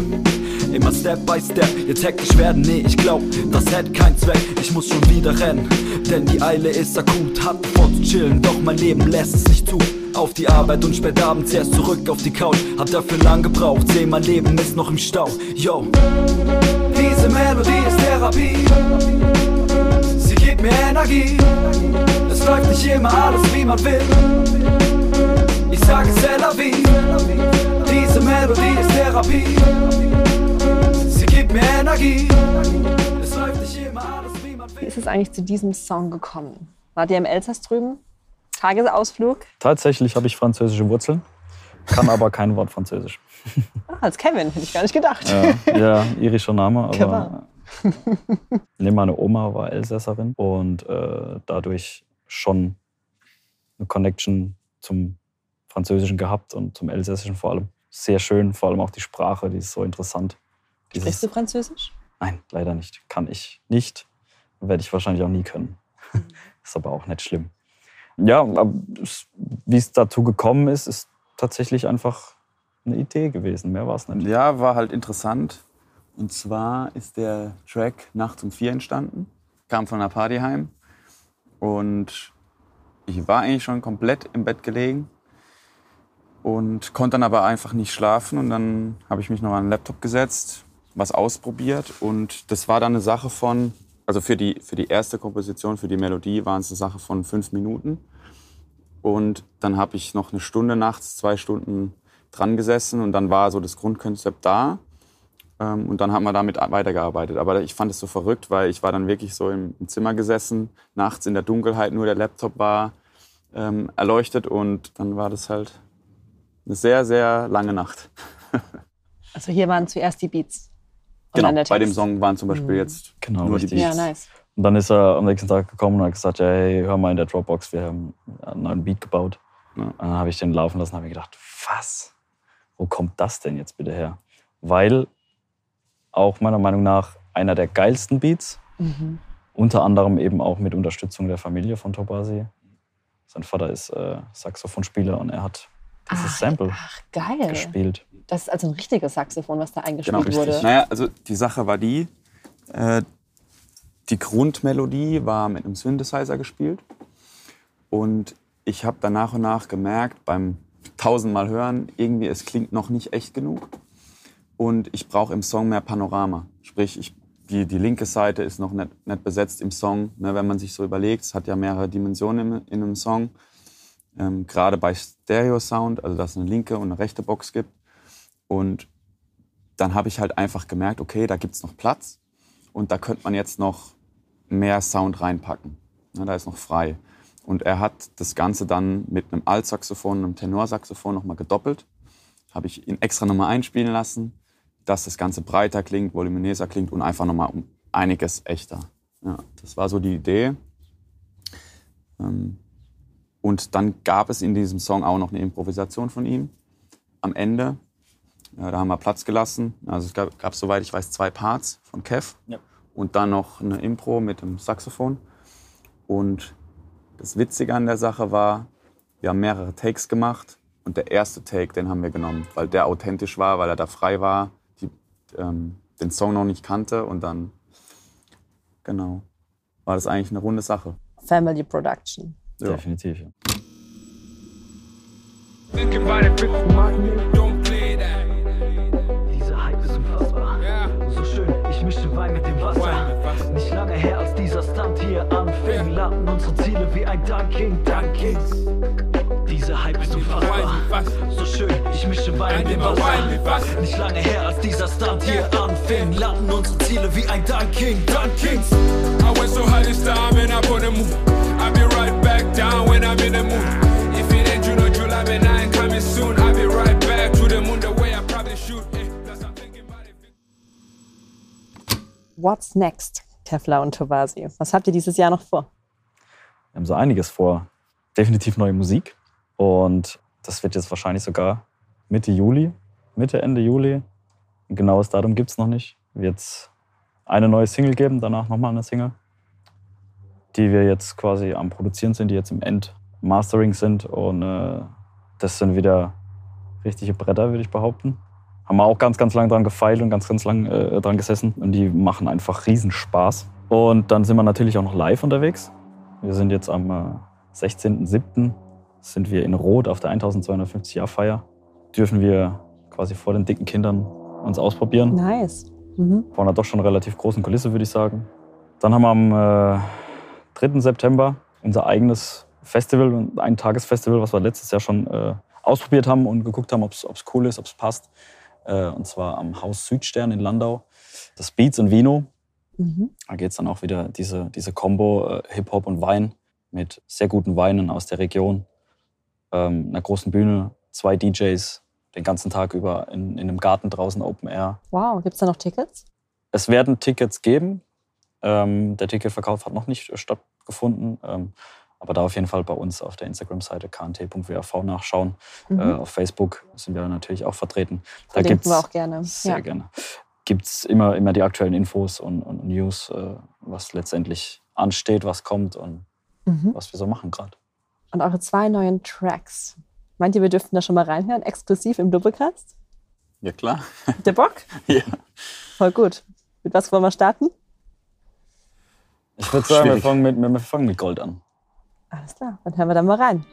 Immer Step by Step, jetzt hektisch werden, nee, ich glaub, das hätte keinen Zweck. Ich muss schon wieder rennen, denn die Eile ist akut. Hat vor zu chillen, doch mein Leben lässt es nicht zu. Auf die Arbeit und spät abends erst zurück auf die Couch. Hab dafür lang gebraucht, seh mein Leben ist noch im Stau. Yo, diese Melodie ist Therapie. Sie gibt mir Energie. Es läuft nicht immer alles wie man will. Ich sage c'est la vie. Diese Melodie ist Therapie. Sie gibt mir Energie. Es läuft nicht immer alles wie man Wie will. ist es eigentlich zu diesem Song gekommen? Wart ihr im Elsass drüben? Tagesausflug? Tatsächlich habe ich französische Wurzeln, kann aber kein Wort Französisch. Ah, als Kevin, hätte ich gar nicht gedacht. Ja, ja irischer Name, Kevin. aber nee, meine Oma war Elsässerin und äh, dadurch schon eine Connection zum Französischen gehabt und zum Elsässischen vor allem. Sehr schön, vor allem auch die Sprache, die ist so interessant. Dieses- Sprichst du Französisch? Nein, leider nicht. Kann ich nicht. Werde ich wahrscheinlich auch nie können. ist aber auch nicht schlimm. Ja, wie es dazu gekommen ist, ist tatsächlich einfach eine Idee gewesen. Mehr war es nicht. Ja, war halt interessant. Und zwar ist der Track Nachts um vier entstanden. Kam von einer Party heim. Und ich war eigentlich schon komplett im Bett gelegen. Und konnte dann aber einfach nicht schlafen. Und dann habe ich mich noch an den Laptop gesetzt. was ausprobiert und das war dann eine Sache von, also für die, für die erste Komposition, für die Melodie waren es eine Sache von fünf Minuten. Und dann habe ich noch eine Stunde nachts, zwei Stunden dran gesessen und dann war so das Grundkonzept da. Ähm, Und dann haben wir damit weitergearbeitet. Aber ich fand es so verrückt, weil ich war dann wirklich so im im Zimmer gesessen, nachts in der Dunkelheit, nur der Laptop war ähm, erleuchtet und dann war das halt eine sehr, sehr lange Nacht. Also hier waren zuerst die Beats. Genau, dann der bei dem Text. Song waren zum Beispiel jetzt Genau, nur die richtig. Beats. Ja, nice. Und dann ist er am nächsten Tag gekommen und hat gesagt, ja, hey, hör mal in der Dropbox, wir haben einen neuen Beat gebaut. Ja. Und dann habe ich den laufen lassen und habe mir gedacht, was? Wo kommt das denn jetzt bitte her? Weil auch meiner Meinung nach einer der geilsten Beats, Mhm. unter anderem eben auch mit Unterstützung der Familie von Tobasi. Sein Vater ist äh, Saxophonspieler und er hat dieses Ach, Sample Ach, geil. gespielt. Das ist also ein richtiges Saxophon, was da eingespielt Genau, wurde. Naja, also die Sache war die, äh, die Grundmelodie war mit einem Synthesizer gespielt. Und ich habe dann nach und nach gemerkt, beim tausendmal hören, irgendwie es klingt noch nicht echt genug. Und ich brauche im Song mehr Panorama. Sprich, ich, die, die linke Seite ist noch nicht, nicht besetzt im Song. Ne, wenn man sich so überlegt, es hat ja mehrere Dimensionen in, in einem Song. Ähm, Gerade bei Stereo-Sound, also dass es eine linke und eine rechte Box gibt. Und dann habe ich halt einfach gemerkt, okay, da gibt es noch Platz und da könnte man jetzt noch mehr Sound reinpacken. Ja, da ist noch frei. Und er hat das Ganze dann mit einem Altsaxophon einem Tenorsaxophon nochmal gedoppelt. Habe ich ihn extra nochmal einspielen lassen, dass das Ganze breiter klingt, voluminöser klingt und einfach nochmal um einiges echter. Ja, das war so die Idee. Ähm, Und dann gab es in diesem Song auch noch eine Improvisation von ihm am Ende. Ja, da haben wir Platz gelassen. Also es gab, gab, soweit ich weiß, zwei Parts von Kev. Ja. Und dann noch eine Impro mit dem Saxophon. Und das Witzige an der Sache war, wir haben mehrere Takes gemacht. Und der erste Take, den haben wir genommen, weil der authentisch war, weil er da frei war, die, ähm, den Song noch nicht kannte. Und dann, genau, war das eigentlich eine runde Sache. Family Production. Ja. Definitiv. Ja. Wasser. Nicht lange her, als dieser Stunt hier anfing, landen unsere Ziele wie ein Dunking Dunkings. I went so high this time and up on the move. I'll be right back down when I'm in the mood. If it ain't June or July, then I ain't coming soon. I'll be right back to the moon the way I probably should. Eh. What's next, Kevlar und Tobasi? Was habt ihr dieses Jahr noch vor? Wir haben so einiges vor. Definitiv neue Musik. Und das wird jetzt wahrscheinlich sogar Mitte Juli, Mitte, Ende Juli. Ein genaues Datum gibt es noch nicht. Wird es eine neue Single geben, danach nochmal eine Single, die wir jetzt quasi am Produzieren sind, die jetzt im Endmastering sind. Und äh, das sind wieder richtige Bretter, würde ich behaupten. Haben wir auch ganz, ganz lang dran gefeilt und ganz, ganz lang äh, dran gesessen. Und die machen einfach Riesenspaß. Und dann sind wir natürlich auch noch live unterwegs. Wir sind jetzt am äh, 16.07. sind wir in Rot auf der 1250 Jahr Feier. Dürfen wir quasi vor den dicken Kindern uns ausprobieren. Nice. Mhm. Vor einer doch schon relativ großen Kulisse, würde ich sagen. Dann haben wir am äh, 3. September unser eigenes Festival, und ein Tagesfestival, was wir letztes Jahr schon äh, ausprobiert haben und geguckt haben, ob es cool ist, ob es passt. Äh, und zwar am Haus Südstern in Landau. Das Beats und Vino. Mhm. Da geht es dann auch wieder diese, diese Combo äh, Hip-Hop und Wein mit sehr guten Weinen aus der Region. Ähm, einer großen Bühne, zwei DJs, den ganzen Tag über in, in einem Garten draußen Open Air. Wow, gibt es da noch Tickets? Es werden Tickets geben. Ähm, der Ticketverkauf hat noch nicht äh, stattgefunden. Ähm, aber da auf jeden Fall bei uns auf der Instagram-Seite knt.wav nachschauen. Mhm. Äh, auf Facebook sind wir natürlich auch vertreten. Da gibt's wir auch gerne. Sehr Ja. gerne. Gibt es immer, immer die aktuellen Infos und, und News, äh, was letztendlich ansteht, was kommt und Mhm. was wir so machen gerade. Und eure zwei neuen Tracks. Meint ihr, wir dürften da schon mal reinhören, exklusiv im Doppelcast? Ja, klar. Ihr Bock? Ja. Voll gut. Mit was wollen wir starten? Ich würde sagen, wir fangen, mit, wir fangen mit Gold an. Alles klar, dann hören wir da mal rein.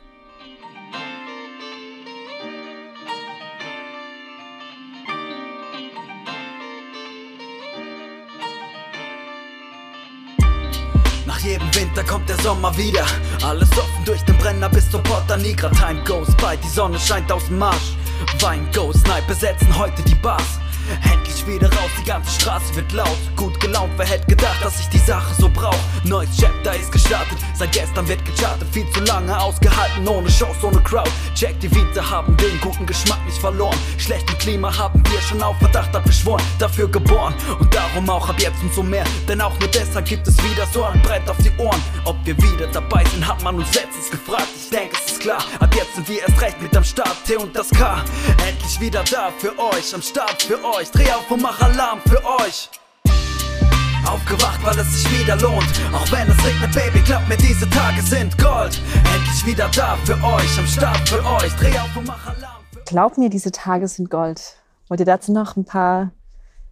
Jedem Winter kommt der Sommer wieder. Alles offen durch den Brenner bis zur Porta Nigra. Time goes by, die Sonne scheint aus dem Marsch. Wein goes, Night besetzen heute die Bars. Endlich wieder raus, die ganze Straße wird laut. Gut gelaunt, wer hätte gedacht, dass ich die Sache so brauch? Neues Chapter ist gestartet, seit gestern wird gechartet. Viel zu lange ausgehalten, ohne Shows, ohne Crowd. Check die Vita, haben den guten Geschmack nicht verloren. Schlechten Klima haben wir schon auf Verdacht abgeschworen. Dafür geboren und darum auch ab jetzt umso mehr. Denn auch nur deshalb gibt es wieder so ein Brett auf die Ohren. Ob wir wieder dabei sind, hat man uns letztens gefragt. Ich denke, es ist klar, ab jetzt sind wir erst recht mit am Start. T und das K, endlich wieder da für euch, am Start für euch. Dreh auf und mach Alarm für euch. Aufgewacht, weil es sich wieder lohnt. Auch wenn es regnet, Baby, glaubt mir, diese Tage sind Gold. Endlich wieder da für euch, am Start für euch. Dreh auf und mach Alarm Glaub mir, diese Tage sind Gold. Wollt ihr dazu noch ein paar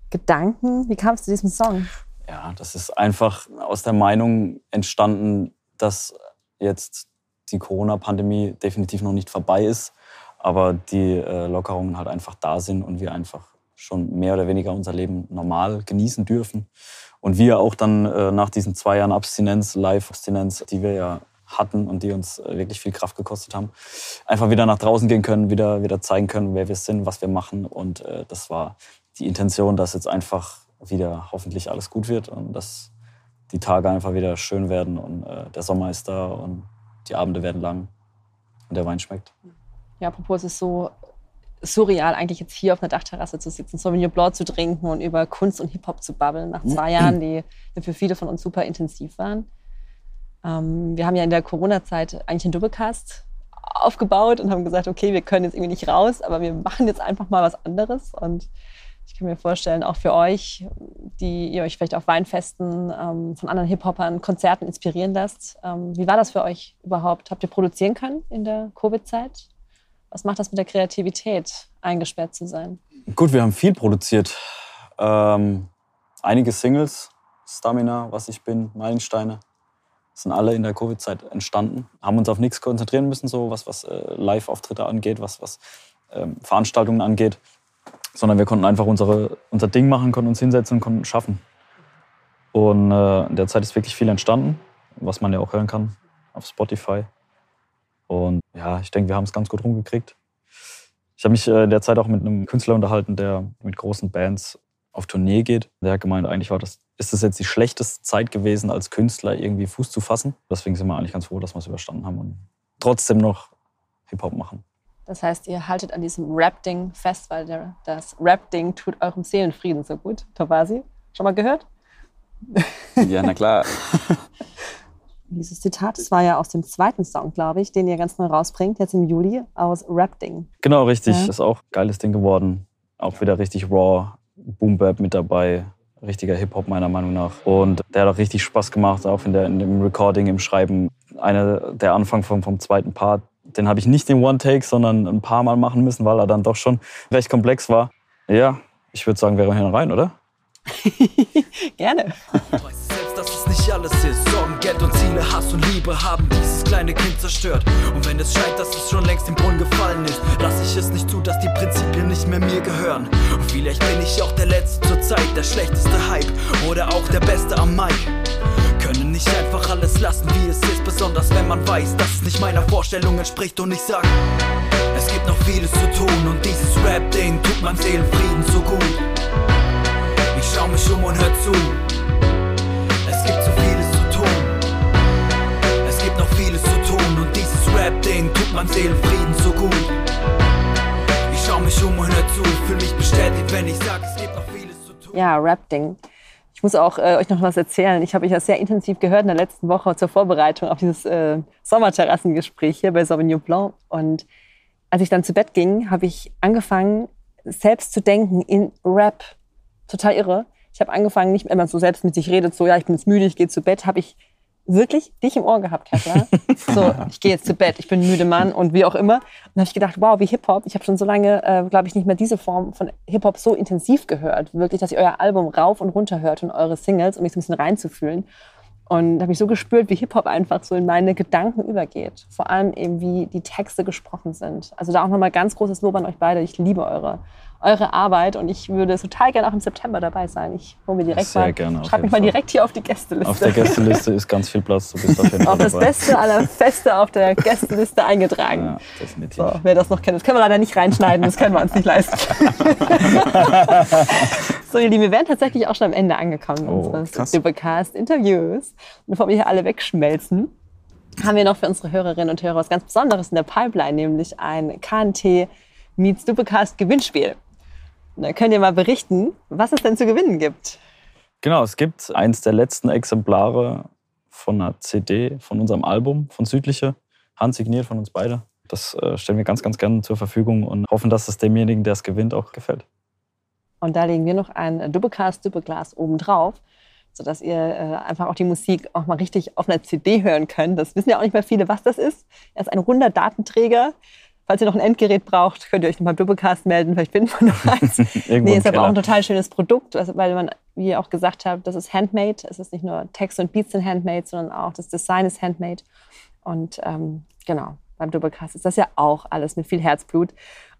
Gedanken? Wie kam es zu diesem Song? Ja, das ist einfach aus der Meinung entstanden, dass jetzt die Corona-Pandemie definitiv noch nicht vorbei ist, aber die äh, Lockerungen halt einfach da sind und wir einfach schon mehr oder weniger unser Leben normal genießen dürfen. Und wir auch dann äh, nach diesen zwei Jahren Abstinenz, Live-Abstinenz, die wir ja hatten und die uns äh, wirklich viel Kraft gekostet haben, einfach wieder nach draußen gehen können, wieder, wieder zeigen können, wer wir sind, was wir machen. Und äh, das war die Intention, dass jetzt einfach wieder hoffentlich alles gut wird und dass die Tage einfach wieder schön werden und äh, der Sommer ist da und die Abende werden lang und der Wein schmeckt. Ja, apropos, es ist so surreal, eigentlich jetzt hier auf einer Dachterrasse zu sitzen, Sauvignon Blanc zu trinken und über Kunst und Hip-Hop zu babbeln, nach zwei Jahren, die für viele von uns super intensiv waren. Ähm, wir haben ja in der Corona-Zeit eigentlich einen Doppelcast aufgebaut und haben gesagt, okay, wir können jetzt irgendwie nicht raus, aber wir machen jetzt einfach mal was anderes. Und ich kann mir vorstellen, auch für euch, die ihr euch vielleicht auf Weinfesten ähm, von anderen Hip-Hopern, Konzerten inspirieren lasst. Ähm, wie war das für euch überhaupt? Habt ihr produzieren können in der Covid-Zeit? Was macht das mit der Kreativität, eingesperrt zu sein? Gut, wir haben viel produziert. Ähm, einige Singles, Stamina, Was ich bin, Meilensteine, sind alle in der Covid-Zeit entstanden. Haben uns auf nichts konzentrieren müssen, so was, was äh, Live-Auftritte angeht, was, was ähm, Veranstaltungen angeht, sondern wir konnten einfach unsere, unser Ding machen, konnten uns hinsetzen und konnten schaffen. Und äh, in der Zeit ist wirklich viel entstanden, was man ja auch hören kann auf Spotify. Und ja, ich denke, wir haben es ganz gut rumgekriegt. Ich habe mich äh, in der Zeit auch mit einem Künstler unterhalten, der mit großen Bands auf Tournee geht. Der hat gemeint, eigentlich war das, ist das jetzt die schlechteste Zeit gewesen, als Künstler irgendwie Fuß zu fassen. Deswegen sind wir eigentlich ganz froh, dass wir es überstanden haben und trotzdem noch Hip-Hop machen. Das heißt, ihr haltet an diesem Rap-Ding fest, weil der, das Rap-Ding tut eurem Seelenfrieden so gut. Tobasi, schon mal gehört? Ja, na klar. Dieses Zitat, das war ja aus dem zweiten Song, glaube ich, den ihr ganz neu rausbringt, jetzt im Juli, aus Rap-Ding. Genau, richtig. Ja. Ist auch ein geiles Ding geworden. Auch wieder richtig raw, Boom Bap mit dabei. Richtiger Hip-Hop meiner Meinung nach. Und der hat auch richtig Spaß gemacht, auch in, der, in dem Recording, im Schreiben. Einer, der Anfang vom, vom zweiten Part, den habe ich nicht in One-Take, sondern ein paar Mal machen müssen, weil er dann doch schon recht komplex war. Ja, ich würde sagen, wir hören rein, oder? Gerne. Dass es nicht alles ist. Sorgen, Geld und Ziele, Hass und Liebe haben dieses kleine Kind zerstört. Und wenn es scheint, dass es schon längst im Brunnen gefallen ist, lass ich es nicht zu, dass die Prinzipien nicht mehr mir gehören. Und vielleicht bin ich auch der Letzte zur Zeit, der schlechteste Hype oder auch der Beste am Mic. Können nicht einfach alles lassen, wie es ist, besonders wenn man weiß, dass es nicht meiner Vorstellung entspricht. Und ich sag, es gibt noch vieles zu tun und dieses Rap-Ding tut meinem Seelenfrieden so gut. Ich schau mich um und hör zu. Meinem Seelenfrieden so gut. Ich schau mich um und hör zu, fühl mich bestätigt, wenn ich sag, es gibt noch vieles zu tun. Ja, Rap-Ding. Ich muss auch äh, euch noch was erzählen. Ich habe euch ja sehr intensiv gehört in der letzten Woche zur Vorbereitung auf dieses äh, Sommerterrassengespräch hier bei Sauvignon Blanc. Und als ich dann zu Bett ging, habe ich angefangen, selbst zu denken in Rap. Total irre. Ich habe angefangen, nicht, wenn man so selbst mit sich redet, so, ja, ich bin jetzt müde, ich gehe zu Bett, habe ich wirklich dich im Ohr gehabt, Katja. So, ich gehe jetzt zu Bett, ich bin müde Mann und wie auch immer. Und habe ich gedacht, wow, wie Hip-Hop. Ich habe schon so lange, äh, glaube ich, nicht mehr diese Form von Hip-Hop so intensiv gehört. Wirklich, dass ihr euer Album rauf und runter hört und eure Singles, um mich so ein bisschen reinzufühlen. Und habe ich so gespürt, wie Hip-Hop einfach so in meine Gedanken übergeht. Vor allem eben, wie die Texte gesprochen sind. Also da auch nochmal ganz großes Lob an euch beide. Ich liebe eure, eure Arbeit und ich würde total gerne auch im September dabei sein. Ich hole mir direkt Sehr mal, gerne, auf schreib mich mal direkt hier auf die Gästeliste. Auf der Gästeliste ist ganz viel Platz. Du bist auf jeden Fall Auf das dabei. Beste aller Feste auf der Gästeliste eingetragen. Ja, definitiv. So, wer das noch kennt, das können wir leider nicht reinschneiden, das können wir uns nicht leisten. so, ihr Lieben, wir wären tatsächlich auch schon am Ende angekommen Oh, unseres. Supercast-Interviews. Und bevor wir hier alle wegschmelzen, haben wir noch für unsere Hörerinnen und Hörer was ganz Besonderes in der Pipeline, nämlich ein KNT Meets Supercast Gewinnspiel. Da könnt ihr mal berichten, was es denn zu gewinnen gibt. Genau, es gibt eins der letzten Exemplare von einer CD, von unserem Album, von Südliche, handsigniert von uns beide. Das äh, stellen wir ganz, ganz gerne zur Verfügung und hoffen, dass es demjenigen, der es gewinnt, auch gefällt. Und da legen wir noch ein Doublecast, Doubleglas oben drauf, sodass ihr äh, einfach auch die Musik auch mal richtig auf einer CD hören könnt. Das wissen ja auch nicht mehr viele, was das ist. Er ist ein runder Datenträger. Falls ihr noch ein Endgerät braucht, könnt ihr euch noch mal im Doublecast melden. Vielleicht finden wir noch eins. Nee, ist aber auch ein total schönes Produkt, also, weil man, wie ihr auch gesagt habt, das ist handmade. Es ist nicht nur Text und Beats sind handmade, sondern auch das Design ist handmade. Und ähm, genau, beim Doublecast ist das ja auch alles mit viel Herzblut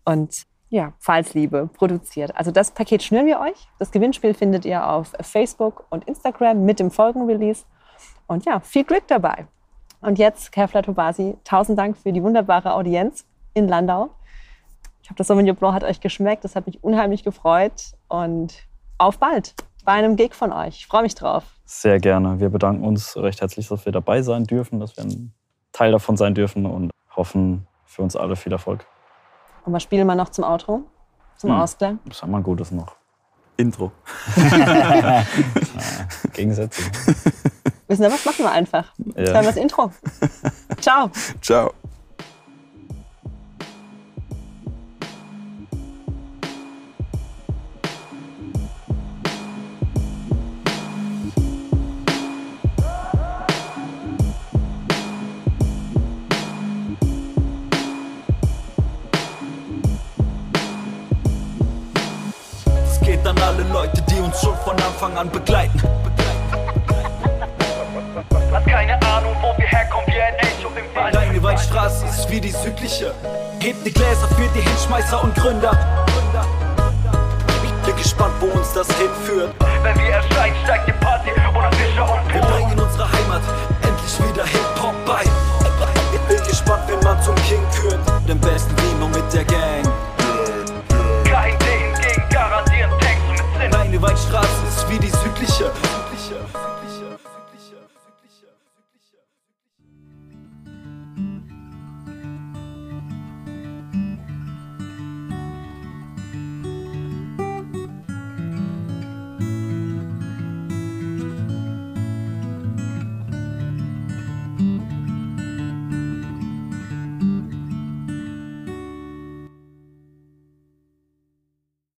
und ja, Pfalzliebe produziert. Also das Paket schnüren wir euch. Das Gewinnspiel findet ihr auf Facebook und Instagram mit dem Folgenrelease. Und ja, viel Glück dabei. Und jetzt, Kefla Tobasi, tausend Dank für die wunderbare Audienz in Landau. Ich hoffe, das Sauvignon Blanc hat euch geschmeckt. Das hat mich unheimlich gefreut. Und auf bald bei einem Gig von euch. Ich freue mich drauf. Sehr gerne. Wir bedanken uns recht herzlich, dass wir dabei sein dürfen, dass wir ein Teil davon sein dürfen und hoffen für uns alle viel Erfolg. Und was spielen wir noch zum Outro? Zum Hm. Ausklang? Was haben wir Gutes noch? Intro. Gegensätze. Wissen Sie was? Machen wir einfach. Jetzt Ja. hören wir das Intro. Ciao. Ciao. an begleiten. Hat keine Ahnung, wo wir herkommen, wie ein Age auf Wald. Deine Waldstraße ist wie die südliche. Hebt die Gläser für die Hinschmeißer und Gründer. Ich bin gespannt, wo uns das hinführt. Wenn wir erscheinen, steigt die Party oder Fischer und Pur. Wir bringen unsere Heimat endlich wieder Hip-Hop bei. Ich bin gespannt, wenn man zum King führt. Den besten Dino mit der Gang. Kein Ding gegen garantieren Texte mit Sinn. Deine Waldstraße ist wirklicher, wirklicher, wirklicher, wirklicher, wirklicher, wirklicher.